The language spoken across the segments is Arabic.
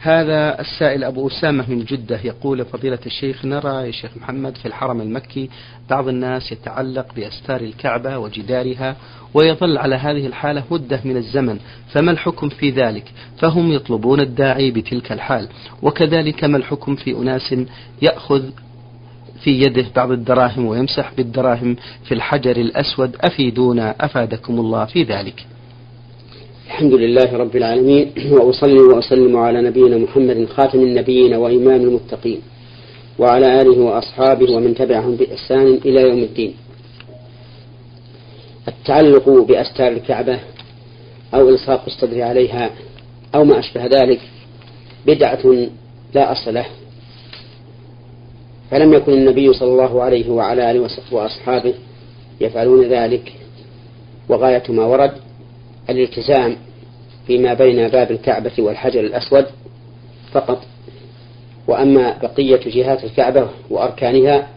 هذا السائل أبو أسامة من جدة يقول فضيلة الشيخ نرى يا شيخ محمد في الحرم المكي بعض الناس يتعلق بأستار الكعبة وجدارها ويظل على هذه الحالة مدة من الزمن فما الحكم في ذلك؟ فهم يطلبون الداعي بتلك الحال وكذلك ما الحكم في أناس يأخذ في يده بعض الدراهم ويمسح بالدراهم في الحجر الأسود؟ أفيدونا أفادكم الله في ذلك. الحمد لله رب العالمين وأصلي وأسلم على نبينا محمد خاتم النبيين وإمام المتقين وعلى آله وأصحابه ومن تبعهم بإحسان إلى يوم الدين. التعلق بأستار الكعبة أو إلصاق الصدر عليها أو ما أشبه ذلك بدعة لا أصل له. فلم يكن النبي صلى الله عليه وعلى آله وأصحابه يفعلون ذلك وغاية ما ورد الالتزام فيما بين باب الكعبة والحجر الأسود فقط. وأما بقية جهات الكعبة وأركانها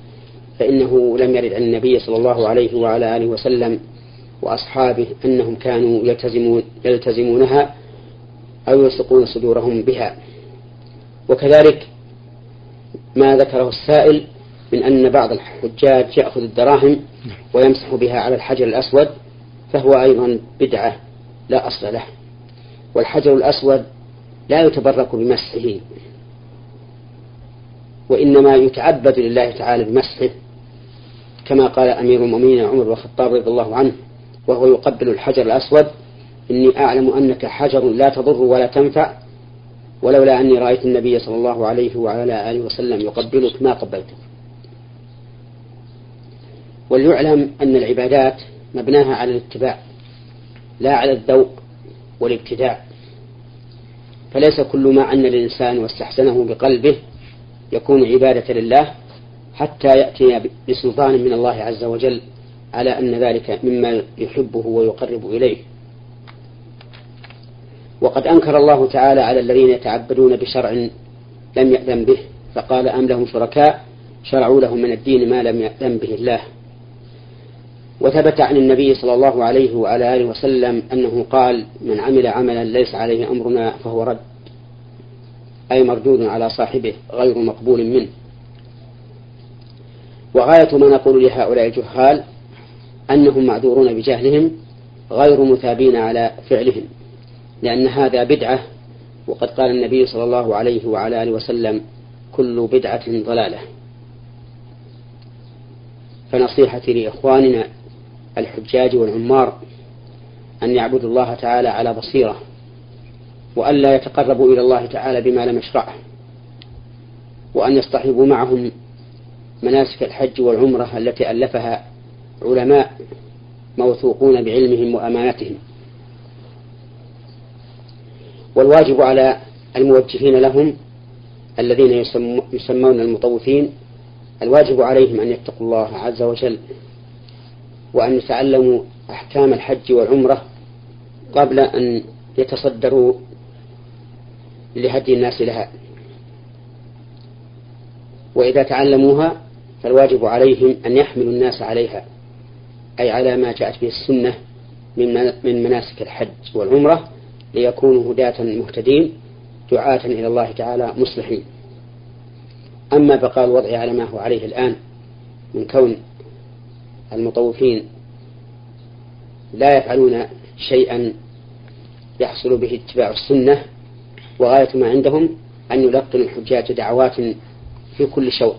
فإنه لم يرد عن النبي صلى الله عليه وعلى آله وسلم وأصحابه أنهم كانوا يلتزمون يلتزمونها أو يلصقون صدورهم بها. وكذلك ما ذكره السائل من أن بعض الحجاج يأخذ الدراهم ويمسح بها على الحجر الأسود فهو أيضا بدعة. لا أصل له. والحجر الأسود لا يتبرك بمسحه وإنما يتعبد لله تعالى بمسحه كما قال أمير المؤمنين عمر بن الخطاب رضي الله عنه وهو يقبل الحجر الأسود إني أعلم أنك حجر لا تضر ولا تنفع ولولا أني رأيت النبي صلى الله عليه وعلى آله وسلم يقبلك ما قبلتك وليعلم أن العبادات مبناها على الاتباع. لا على الذوق والابتداع. فليس كل ما عن الإنسان واستحسنه بقلبه يكون عبادة لله حتى يأتي بسلطان من الله عز وجل على أن ذلك مما يحبه ويقرب إليه. وقد أنكر الله تعالى على الذين يتعبدون بشرع لم يأذن به فقال أم لهم شركاء؟ شرعوا لهم من الدين ما لم يأذن به الله. وثبت عن النبي صلى الله عليه وعلى آله وسلم أنه قال من عمل عملا ليس عليه أمرنا فهو رد. أي مردود على صاحبه غير مقبول منه. وغاية ما نقول لهؤلاء الجهال أنهم معذورون بجهلهم غير مثابين على فعلهم لأن هذا بدعة وقد قال النبي صلى الله عليه وعلى آله وسلم كل بدعة ضلالة. فنصيحتي لإخواننا الحجاج والعمار أن يعبدوا الله تعالى على بصيرة وألا يتقربوا إلى الله تعالى بما لم يشرعه وأن يصطحبوا معهم مناسك الحج والعمرة التي ألفها علماء موثوقون بعلمهم وأمانتهم. والواجب على الموجهين لهم الذين يسمون المطوفين الواجب عليهم أن يتقوا الله عز وجل وأن يتعلموا أحكام الحج والعمرة قبل أن يتصدروا لهدي الناس لها. وإذا تعلموها فالواجب عليهم أن يحملوا الناس عليها أي على ما جاءت به السنة من مناسك الحج والعمرة ليكونوا هداة مهتدين دعاة إلى الله تعالى مصلحين. أما بقاء الوضع على ما هو عليه الآن من كون المطوفين لا يفعلون شيئا يحصل به اتباع السنة وغاية ما عندهم أن يلقنوا الحجاج دعوات في كل شوط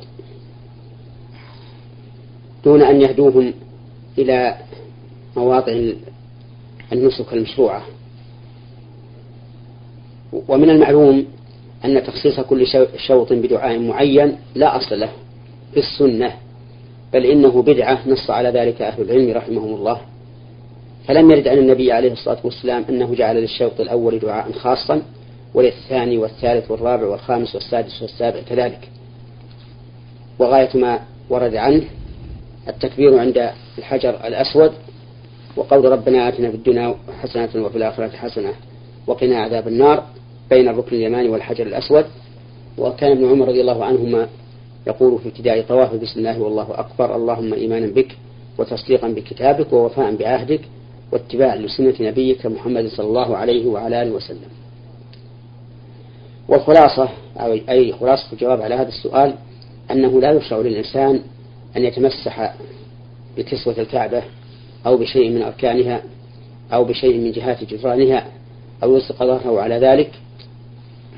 دون أن يهدوهم إلى مواضع النسك المشروعة. ومن المعلوم أن تخصيص كل شوط بدعاء معين لا أصل له في السنة. بل إنه بدعة نص على ذلك أهل العلم رحمهم الله. فلم يرد عن النبي عليه الصلاة والسلام أنه جعل للشوط الأول دعاء خاصا وللثاني والثالث والرابع والخامس والسادس والسابع كذلك. وغاية ما ورد عنه التكبير عند الحجر الأسود وقول ربنا آتنا في الدنيا حسنة وفي الآخرة حسنة وقنا عذاب النار بين الركن اليماني والحجر الأسود. وكان ابن عمر رضي الله عنهما يقول في ابتداء طوافه بسم الله والله أكبر اللهم إيمانا بك وتصديقا بكتابك ووفاء بعهدك واتباعا لسنة نبيك محمد صلى الله عليه وعلى آله وسلم. والخلاصة أي خلاصة الجواب على هذا السؤال أنه لا يشرع للإنسان أن يتمسح بكسوة الكعبة أو بشيء من أركانها أو بشيء من جهات جدرانها أو يلصق ظهره على ذلك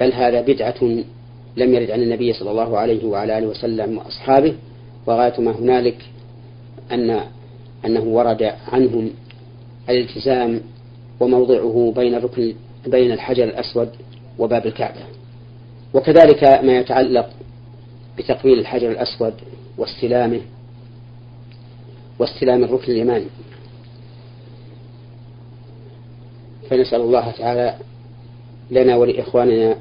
بل هذا بدعة لم يرد عن النبي صلى الله عليه وعلى آله وسلم وأصحابه وغاية ما هنالك أن أنه ورد عنهم الالتزام وموضعه بين الركن بين الحجر الأسود وباب الكعبة. وكذلك ما يتعلق بتقبيل الحجر الأسود واستلامه واستلام الركن اليماني. فنسأل الله تعالى لنا ولإخواننا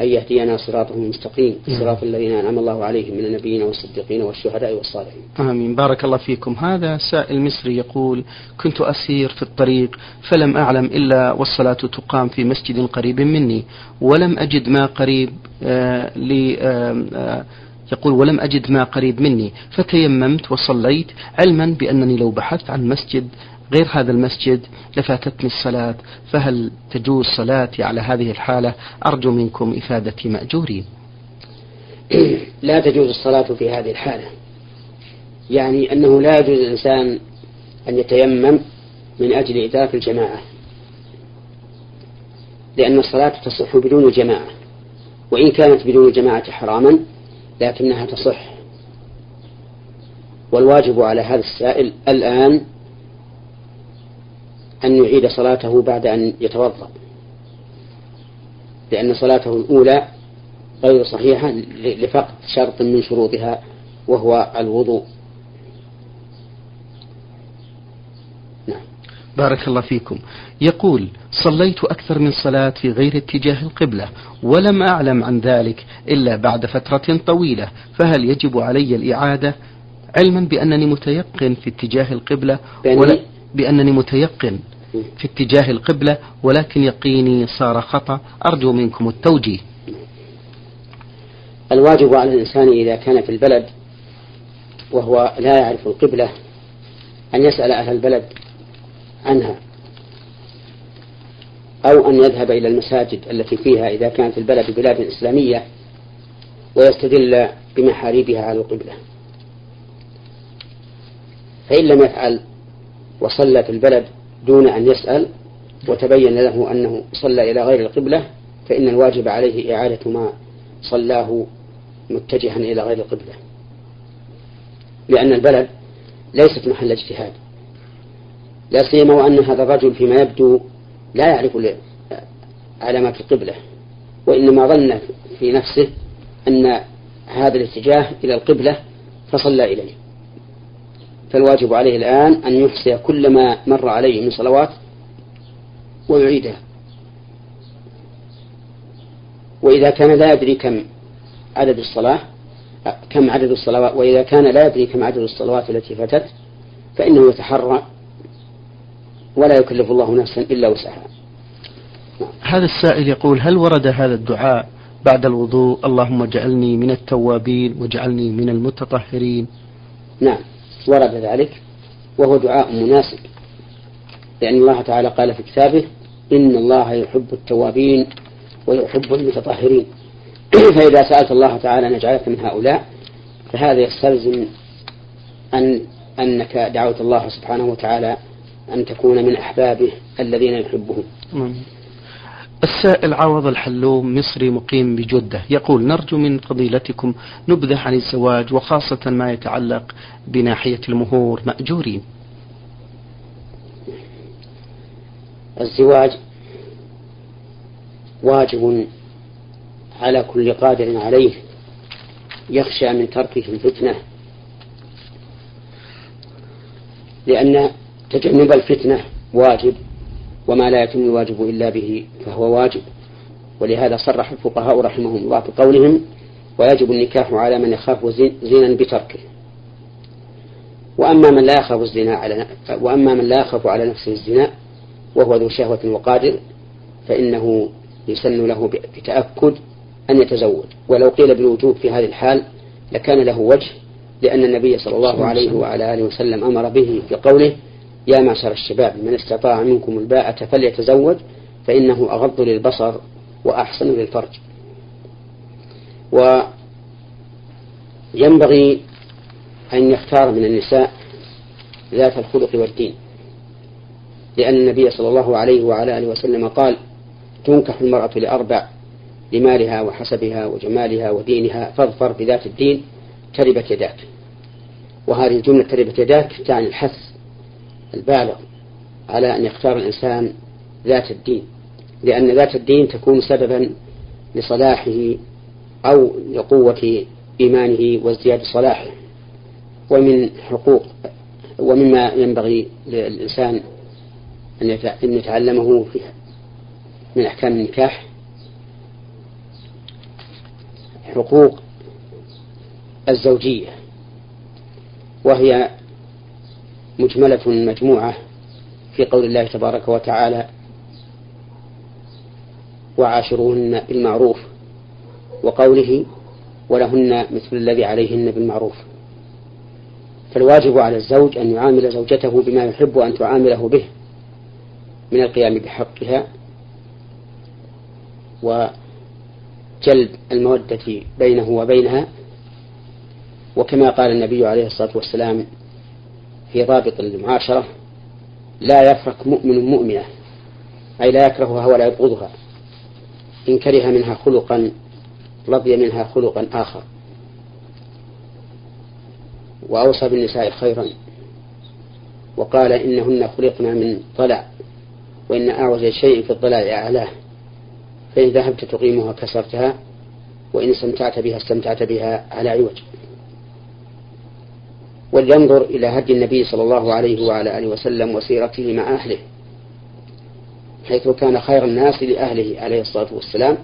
أن يهدينا صراطه المستقيم صراط الذين أنعم الله عليهم من النبيين والصديقين والشهداء والصالحين. آمين. بارك الله فيكم. هذا سائل مصري يقول كنت أسير في الطريق فلم أعلم إلا والصلاة تقام في مسجد قريب مني ولم أجد ما قريب آه لي آه آه يقول ولم أجد ما قريب مني فتيممت وصليت علما بأنني لو بحثت عن مسجد غير هذا المسجد لفاتتني الصلاة فهل تجوز صلاتي على هذه الحالة؟ أرجو منكم إفادتي مأجورين. لا تجوز الصلاة في هذه الحالة. يعني أنه لا يجوز الإنسان أن يتيمم من أجل إدراك الجماعة. لأن الصلاة تصح بدون الجماعة وإن كانت بدون الجماعة حراما لكنها تصح. والواجب على هذا السائل الآن أن يعيد صلاته بعد أن يتوضأ لأن صلاته الأولى غير صحيحة لفقد شرط من شروطها وهو الوضوء. نعم. بارك الله فيكم. يقول صليت أكثر من صلاة في غير اتجاه القبلة ولم أعلم عن ذلك إلا بعد فترة طويلة فهل يجب علي الإعادة؟ علما بأنني متيقن في اتجاه القبلة ولا بأنني متيقن في اتجاه القبلة ولكن يقيني صار خطأ. أرجو منكم التوجيه. الواجب على الإنسان إذا كان في البلد وهو لا يعرف القبلة أن يسأل أهل البلد عنها أو أن يذهب إلى المساجد التي فيها إذا كانت البلد بلاد إسلامية ويستدل بمحاريبها على القبلة. فإن لم يفعل وصلى في البلد دون أن يسأل وتبين له أنه صلى إلى غير القبلة فإن الواجب عليه إعادة ما صلاه متجها إلى غير القبلة. لأن البلد ليست محل اجتهاد. لا سيما وأن هذا الرجل فيما يبدو لا يعرف علامات القبلة وإنما ظن في نفسه أن هذا الاتجاه إلى القبلة فصلى إليه. فالواجب عليه الآن أن يحصي كل ما مر عليه من صلوات ويعيدها. وإذا كان لا يدري كم عدد الصلاة كم عدد الصلوات وإذا كان لا يدري كم عدد الصلوات التي فاتت فإنه يتحرى ولا يكلف الله نفسا إلا وسعها. هذا السائل يقول هل ورد هذا الدعاء بعد الوضوء؟ اللهم اجعلني من التوابين واجعلني من المتطهرين. نعم. ورد ذلك وهو دعاء مناسب. لأن الله تعالى قال في كتابه إن الله يحب التوابين ويحب المتطهرين. فإذا سألت الله تعالى أن يجعلك من هؤلاء فهذا يستلزم أن أنك دعوت الله سبحانه وتعالى أن تكون من أحبابه الذين يحبهم. السائل عوض الحلوم مصري مقيم بجدة. يقول نرجو من فضيلتكم نبذة عن الزواج وخاصة ما يتعلق بناحية المهور. مأجورين. الزواج واجب على كل قادر عليه يخشى من تركه الفتنة لأن تجنب الفتنة واجب. وما لا يتم الواجب إلا به فهو واجب. ولهذا صرح الفقهاء رحمهم الله بقولهم ويجب النكاح على من يخاف زنا بتركه. وأما من لا يخاف الزنا على وأما من لا يخاف على نفسه الزنا وهو ذو شهوة وقادر فإنه يسن له بتأكد أن يتزوج. ولو قيل بالوجوب في هذه الحال لكان له وجه لأن النبي صلى الله عليه وعلى آله وسلم أمر به في قوله يا معشر الشباب من استطاع منكم الباءة فليتزوج فإنه أغض للبصر وأحسن للفرج. وينبغي أن يختار من النساء ذات الخلق والدين لأن النبي صلى الله عليه وعلى آله وسلم قال تنكح المرأة لأربع لمالها وحسبها وجمالها ودينها فاظفر بذات الدين تربت يداك. وهذه الجملة تربت يداك تعني الحث البالغ على أن يختار الإنسان ذات الدين لأن ذات الدين تكون سببا لصلاحه أو لقوة إيمانه وازدياد صلاحه ومن حقوق ومما ينبغي للإنسان أن يتعلمه من أحكام النكاح. حقوق الزوجية وهي مجملة مجموعة في قول الله تبارك وتعالى وعاشروهن بالمعروف وقوله ولهن مثل الذي عليهن بالمعروف. فالواجب على الزوج أن يعامل زوجته بما يحب أن تعامله به من القيام بحقها وجلب المودة بينه وبينها. وكما قال النبي عليه الصلاة والسلام في ضابط المعاشرة لا يفرق مؤمن مؤمنة أي لا يكرهها ولا يبغضها إن كره منها خلقا رضي منها خلقا آخر. وأوصى بالنساء خيرا وقال إنهن خلقنا من ضلع وإن أعوج شيء في الضلع أعلاه فإن ذهبت تقيمها كسرتها وإن استمتعت بها استمتعت بها على عوج. ولينظر إلى هدي النبي صلى الله عليه وعلى آله وسلم وسيرته مع أهله حيث كان خير الناس لأهله عليه الصلاة والسلام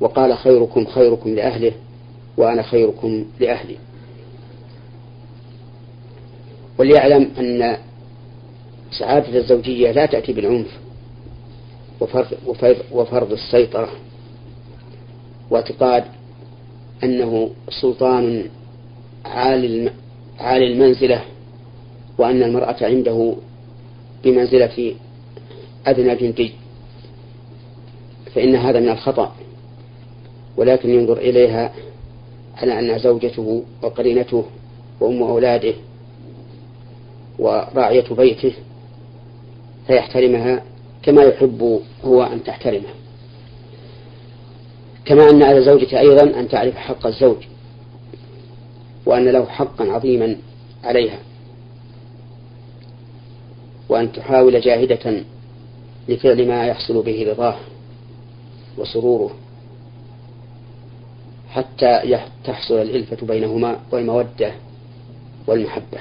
وقال خيركم خيركم لأهله وأنا خيركم لأهلي. وليعلم أن سعادة الزوجية لا تأتي بالعنف وفرض, وفرض السيطرة واعتقاد أنه سلطان عالي عالي المنزلة وأن المرأة عنده بمنزلة أدنى جندي فإن هذا من الخطأ. ولكن ينظر إليها على أنها زوجته وقرينته وأم أولاده وراعية بيته فيحترمها كما يحب هو أن تحترمه. كما أن على زوجته أيضا أن تعرف حق الزوج. وأن له حقا عظيما عليها. وأن تحاول جاهدة لفعل ما يحصل به رضاه وسروره حتى تحصل الإلفة بينهما والمودة والمحبة.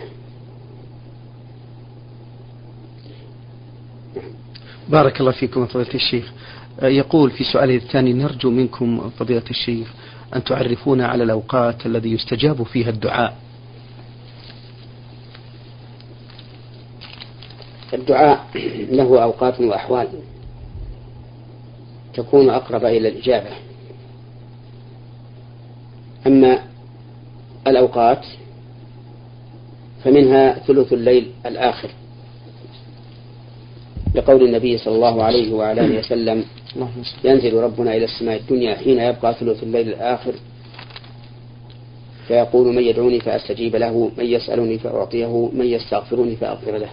بارك الله فيكم فضيلة الشيخ. يقول في سؤاله الثاني نرجو منكم فضيلة الشيخ أن تعرفونا على الأوقات الذي يستجاب فيها الدعاء. الدعاء له أوقات وأحوال. تكون أقرب إلى الإجابة. أما الأوقات فمنها ثلث الليل الآخر. لقول النبي صلى الله عليه وعلى آله وسلم ينزل ربنا إلى السماء الدنيا حين يبقى ثلث الليل الآخر. فيقول من يدعوني فأستجيب له من يسألني فأعطيه من يستغفرني فأغفر له.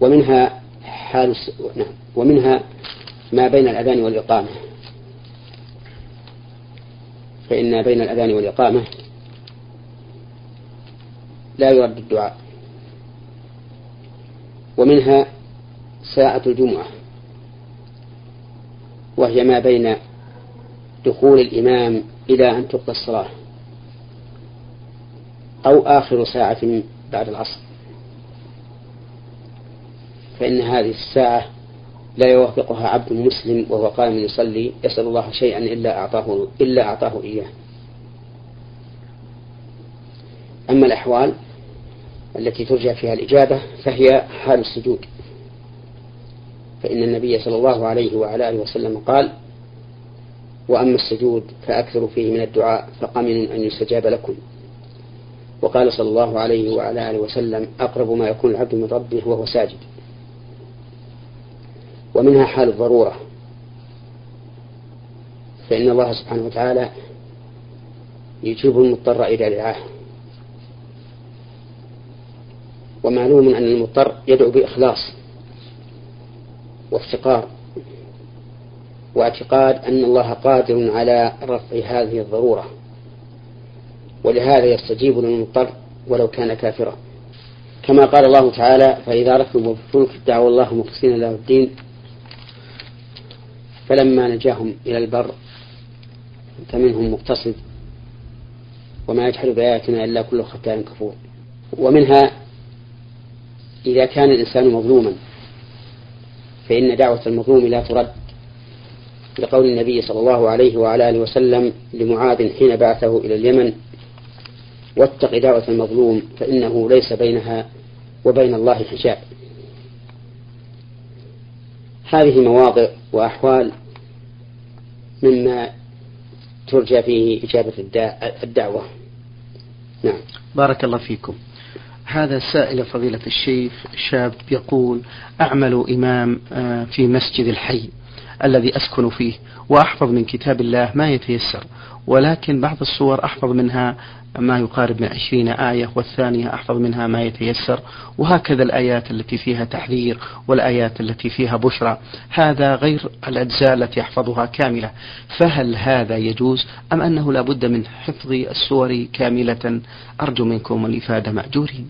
ومنها حال نعم. ومنها ما بين الأذان والإقامة. فإن بين الأذان والإقامة لا يرد الدعاء. ومنها ساعة الجمعة. وهي ما بين دخول الإمام إلى أن تقضى الصلاة أو آخر ساعة بعد العصر. فإن هذه الساعة لا يوافقها عبد مسلم وهو قائم يصلي يسأل الله شيئا إلا أعطاه إلا أعطاه إياه. أما الأحوال التي ترجى فيها الإجابة فهي حال السجود. فإن النبي صلى الله عليه وعلى آله وسلم قال وأما السجود فأكثروا فيه من الدعاء فقمن أن يستجاب لكم. وقال صلى الله عليه وعلى آله وسلم أقرب ما يكون العبد من ربه وهو ساجد. ومنها حال الضرورة. فإن الله سبحانه وتعالى يجيب المضطر إلى دعاه. ومعلوم أن المضطر يدعو بإخلاص. وافتقار واعتقاد أن الله قادر على رفع هذه الضرورة ولهذا يستجيب للمضطر ولو كان كافرا. كما قال الله تعالى فإذا ركبوا في الفلك دعوا الله مخلصين له الدين فلما نجاهم إلى البر فمنهم مقتصد وما يجحد بآياتنا إلا كل ختان كفور. ومنها إذا كان الإنسان مظلوما فإن دعوة المظلوم لا ترد. لقول النبي صلى الله عليه وعلى آله وسلم لمعاذ حين بعثه إلى اليمن واتق دعوة المظلوم فإنه ليس بينها وبين الله حجاب. هذه مواضع وأحوال مما ترجى فيه إجابة الدعوة. نعم. بارك الله فيكم. هذا سائل فضيلة الشيخ شاب يقول أعمل إمام آه، في مسجد الحي. الذي أسكن فيه وأحفظ من كتاب الله ما يتيسر. ولكن بعض الصور أحفظ منها ما يقارب من عشرين آية والثانية أحفظ منها ما يتيسر. وهكذا الآيات التي فيها تحذير والآيات التي فيها بشرى. هذا غير الأجزاء التي يحفظها كاملة. فهل هذا يجوز أم أنه لا بد من حفظ السور كاملة؟ أرجو منكم الإفادة مأجورين.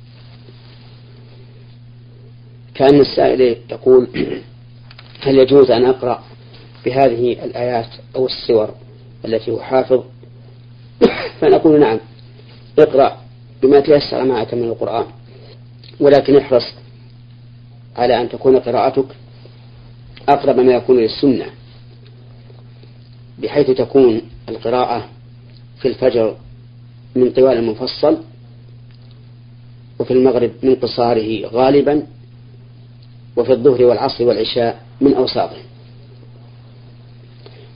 كأن السائل يقول هل يجوز أن أقرأ بهذه الآيات أو السور التي هو حافظ. فنقول نعم اقرأ بما تيسر معك من القرآن ولكن احرص على أن تكون قراءتك أقرب ما يكون للسنة بحيث تكون القراءة في الفجر من طوال المفصل وفي المغرب من قصاره غالبا وفي الظهر والعصر والعشاء من أوساطه.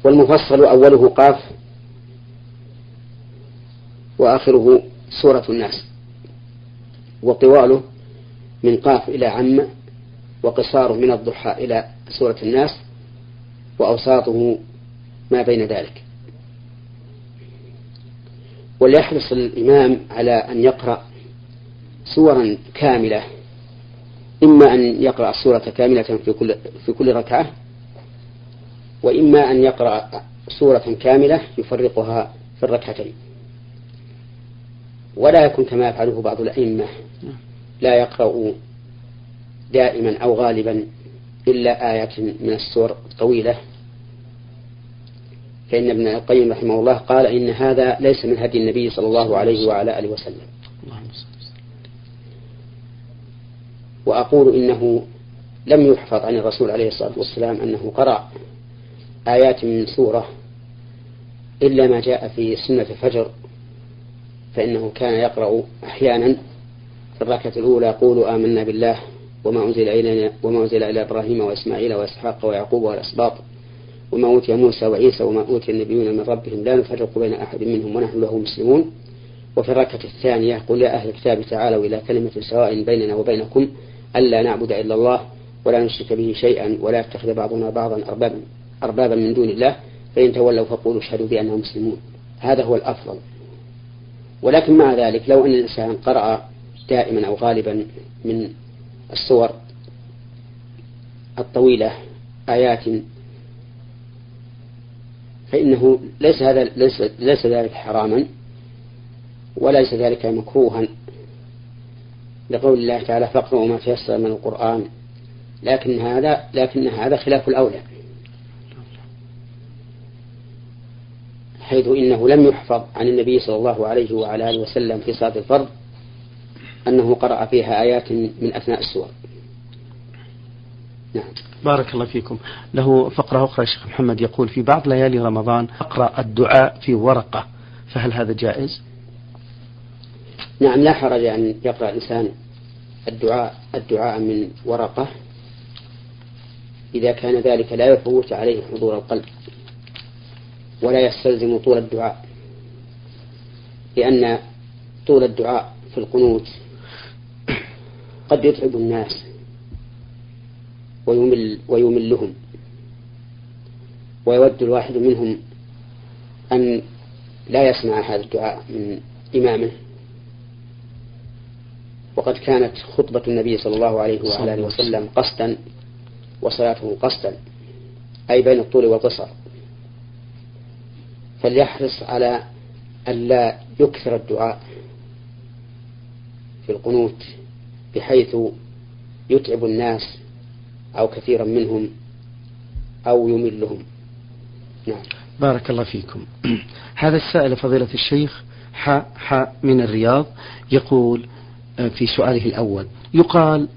والمفصل أوله قاف وآخره سورة الناس وطواله من قاف إلى عم وقصاره من الضحى إلى سورة الناس وأوساطه ما بين ذلك. وليحرص الإمام على أن يقرأ سورا كاملة إما أن يقرأ السورة كاملة في كل في كل ركعة وإما أن يقرأ سورة كاملة يفرقها في الركعتين. ولا يكون كما يفعله بعض الأئمة. لا يقرأ دائما أو غالبا إلا آية من السور طويلة فإن ابن القيم رحمه الله قال إن هذا ليس من هدي النبي صلى الله عليه وعلى آله وسلم. وأقول إنه لم يحفظ عن الرسول عليه الصلاة والسلام أنه قرأ. آيات من سورة إلا ما جاء في سنة الفجر فإنه كان يقرأ أحيانا في الركعة الأولى قولوا آمنا بالله وما أنزل إلينا وما أنزل إلى إبراهيم وإسماعيل وإسحاق ويعقوب والأسباط وما أوتي موسى وعيسى وما أوتي النبيون من ربهم لا نفرق بين أحد منهم ونحن له مسلمون. وفي الركعة الثانية قل يا أهل الكتاب تعالوا إلى كلمة سواء بيننا وبينكم ألا نعبد إلا الله ولا نشرك به شيئا ولا يتخذ بعضنا بعضا أربابا. أربابا من دون الله فإن تولوا فقولوا اشهدوا بأنهم مسلمون. هذا هو الأفضل. ولكن مع ذلك لو أن الإنسان قرأ دائما أو غالبا من السور الطويلة آيات فإنه ليس هذا ليس, ليس ذلك حراما وليس ذلك مكروها. لقول الله تعالى فاقرأوا ما تيسر من القرآن. لكن هذا لكن هذا خلاف الأولى. حيث إنه لم يحفظ عن النبي صلى الله عليه وعلى آله وسلم في صلاة الفرض أنه قرأ فيها آيات من أثناء السور. نعم. بارك الله فيكم. له فقرة أخرى الشيخ محمد يقول في بعض ليالي رمضان أقرأ الدعاء في ورقة فهل هذا جائز؟ نعم لا حرج أن يقرأ الإنسان الدعاء الدعاء من ورقة إذا كان ذلك لا يفوت عليه حضور القلب. ولا يستلزم طول الدعاء لأن طول الدعاء في القنوت قد يتعب الناس ويمل ويملهم ويود الواحد منهم أن لا يسمع هذا الدعاء من إمامه. وقد كانت خطبة النبي صلى الله عليه وعلى آله وسلم قصدا وصلاته قصدا أي بين الطول والقصر. فليحرص على ألا يكثر الدعاء في القنوت بحيث يتعب الناس أو كثيرا منهم أو يملهم. نعم. بارك الله فيكم. هذا السائل فضيلة الشيخ حاء حاء من الرياض يقول آه، في سؤاله الأول يقال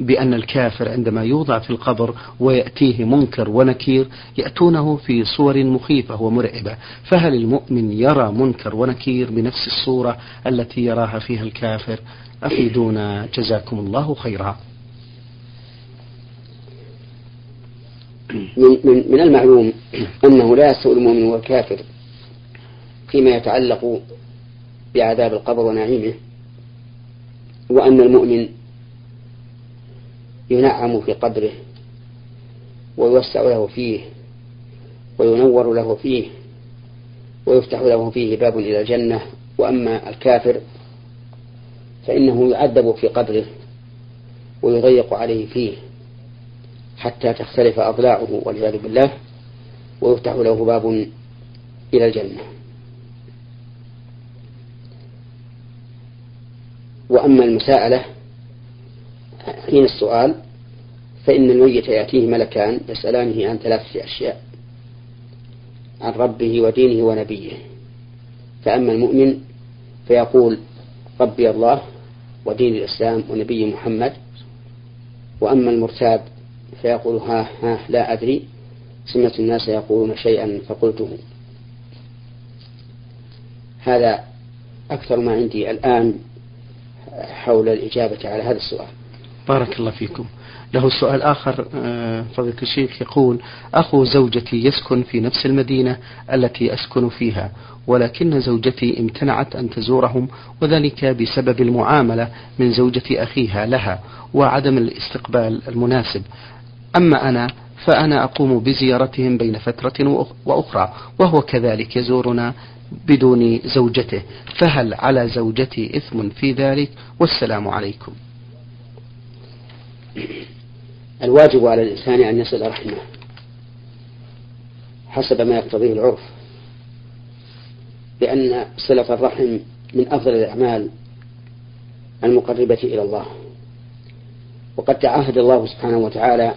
بأن الكافر عندما يوضع في القبر ويأتيه منكر ونكير يأتونه في صور مخيفة ومرعبة. فهل المؤمن يرى منكر ونكير بنفس الصورة التي يراها فيها الكافر؟ أفيدونا. جزاكم الله خيرا. من, من, من المعلوم أنه لا يستوي المؤمن والكافر فيما يتعلق بعذاب القبر ونعيمه وأن المؤمن ينعم في قبره ويوسع له فيه وينور له فيه ويفتح له فيه باب إلى الجنة. وأما الكافر فإنه يعذب في قبره ويضيق عليه فيه حتى تختلف أضلاعه والعياذ بالله ويفتح له باب إلى الجنة. وأما المساءلة حين السؤال فإن الميت يأتيه ملكان يسألانه عن ثلاثة أشياء عن ربه ودينه ونبيه. فأما المؤمن فيقول ربي الله ودين الإسلام ونبي محمد وأما المرتاب فيقول ها ها لا أدري سمعت الناس يقولون شيئا فقلته. هذا أكثر ما عندي الآن حول الإجابة على هذا السؤال. بارك الله فيكم. له سؤال آخر آه، فضيلة الشيخ يقول أخو زوجتي يسكن في نفس المدينة التي أسكن فيها ولكن زوجتي امتنعت أن تزورهم وذلك بسبب المعاملة من زوجة أخيها لها وعدم الاستقبال المناسب. أما أنا فأنا أقوم بزيارتهم بين فترة وأخرى وهو كذلك يزورنا بدون زوجته. فهل على زوجتي إثم في ذلك؟ والسلام عليكم. الواجب على الإنسان أن يصل رحمه حسب ما يقتضيه العرف لأن صلة الرحم من أفضل الأعمال المقربة إلى الله. وقد تعهد الله سبحانه وتعالى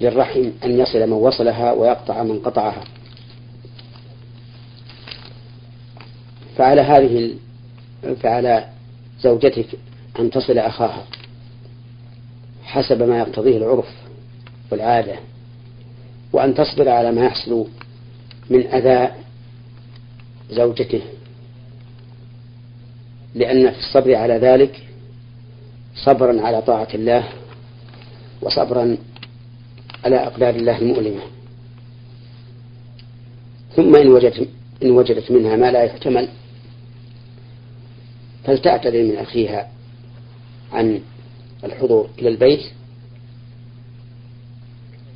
للرحم أن يصل من وصلها ويقطع من قطعها. فعلى هذه فعلى زوجتك أن تصل أخاها. حسب ما يقتضيه العرف والعادة وأن تصبر على ما يحصل من أذى زوجته لأن في الصبر على ذلك صبرا على طاعة الله وصبرا على أقدار الله المؤلمة. ثم إن وجدت إن وجدت منها ما لا يحتمل فلتعتذر من أخيها عن الحضور إلى البيت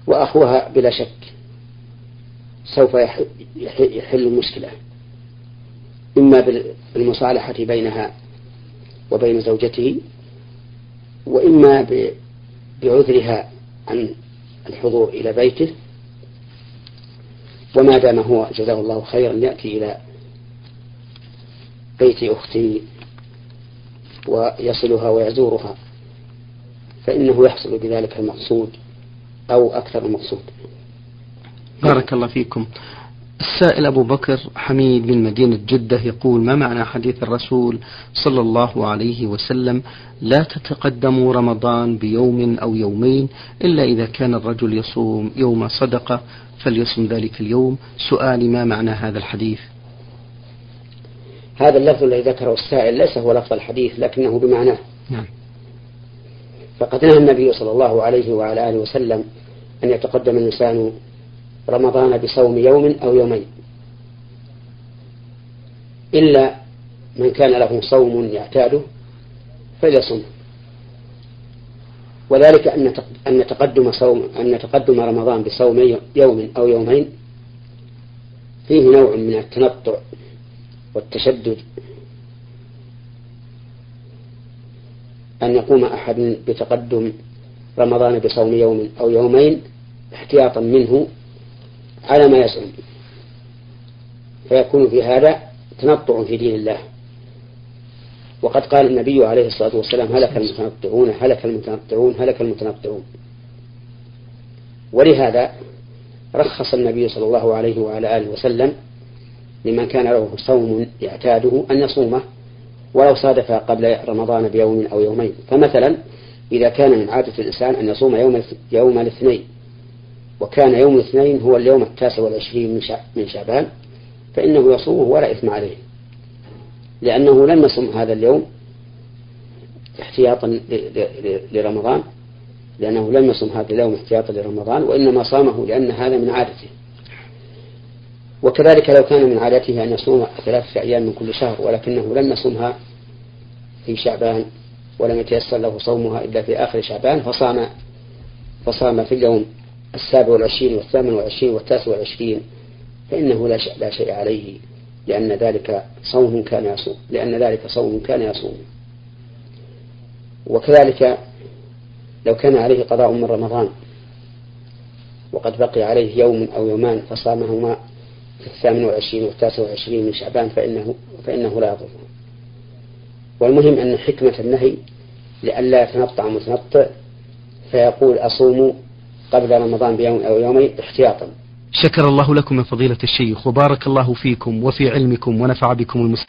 وأخوها بلا شك سوف يحل المشكلة إما بالمصالحة بينها وبين زوجته وإما بعذرها عن الحضور إلى بيته. وما دام هو جزاه الله خيرا يأتي إلى بيت أخته ويصلها ويزورها. فإنه يحصل بذلك المقصود أو أكثر المقصود. بارك الله فيكم. السائل أبو بكر حميد من مدينة جدة يقول ما معنى حديث الرسول صلى الله عليه وسلم؟ لا تتقدموا رمضان بيوم أو يومين إلا إذا كان الرجل يصوم يوم صدقة فليصم ذلك اليوم. سؤالي ما معنى هذا الحديث؟ هذا اللفظ الذي ذكره السائل ليس هو لفظ الحديث لكنه بمعناه. نعم. فقد نهى النبي صلى الله عليه وعلى آله وسلم أن يتقدم الإنسان رمضان بصوم يوم أو يومين. إلا من كان له صوم يعتاده فليصم وذلك أن أن تقدم صوم أن تقدم رمضان بصوم يوم أو يومين فيه نوع من التنطع والتشدد أن يقوم أحد بتقدم رمضان بصوم يوم أو يومين احتياطا منه على ما يزعم فيكون في هذا تنطع في دين الله. وقد قال النبي عليه الصلاة والسلام هلك المتنطعون هلك المتنطعون هلك المتنطعون. ولهذا رخص النبي صلى الله عليه وعلى آله وسلم لمن كان له صوم يعتاده أن يصومه. ولو صادف قبل رمضان بيوم أو يومين. فمثلا إذا كان من عادة الإنسان أن يصوم يوم يوم الاثنين. وكان يوم الاثنين هو اليوم التاسع والعشرين من شعبان فإنه يصومه ولا إثم عليه. لأنه لم يصم هذا اليوم احتياطا لرمضان لأنه لم يصم هذا اليوم احتياطا لرمضان وإنما صامه لأن هذا من عادته. وكذلك لو كان من عادته أن يصوم ثلاثة أيام من كل شهر ولكنه لم يصمها في شعبان ولم يتيسر له صومها إلا في آخر شعبان فصام فصام في اليوم السابع والعشرين والثامن والعشرين والتاسع والعشرين فإنه لا شيء, لا شيء عليه لأن ذلك صوم كان يصوم لأن ذلك صوم كان يصوم. وكذلك لو كان عليه قضاء من رمضان وقد بقي عليه يوم أو يومان فصامهما في الثامن والعشرين والتاسع والعشرين من شعبان فإنه, فإنه لا يضره والمهم أن حكمة النهي لئلا يتنطع متنطع فيقول أصوم قبل رمضان بيوم أو يومين احتياطا. شكر الله لكم من فضيلة الشيخ وبارك الله فيكم وفي علمكم ونفع بكم المسلمين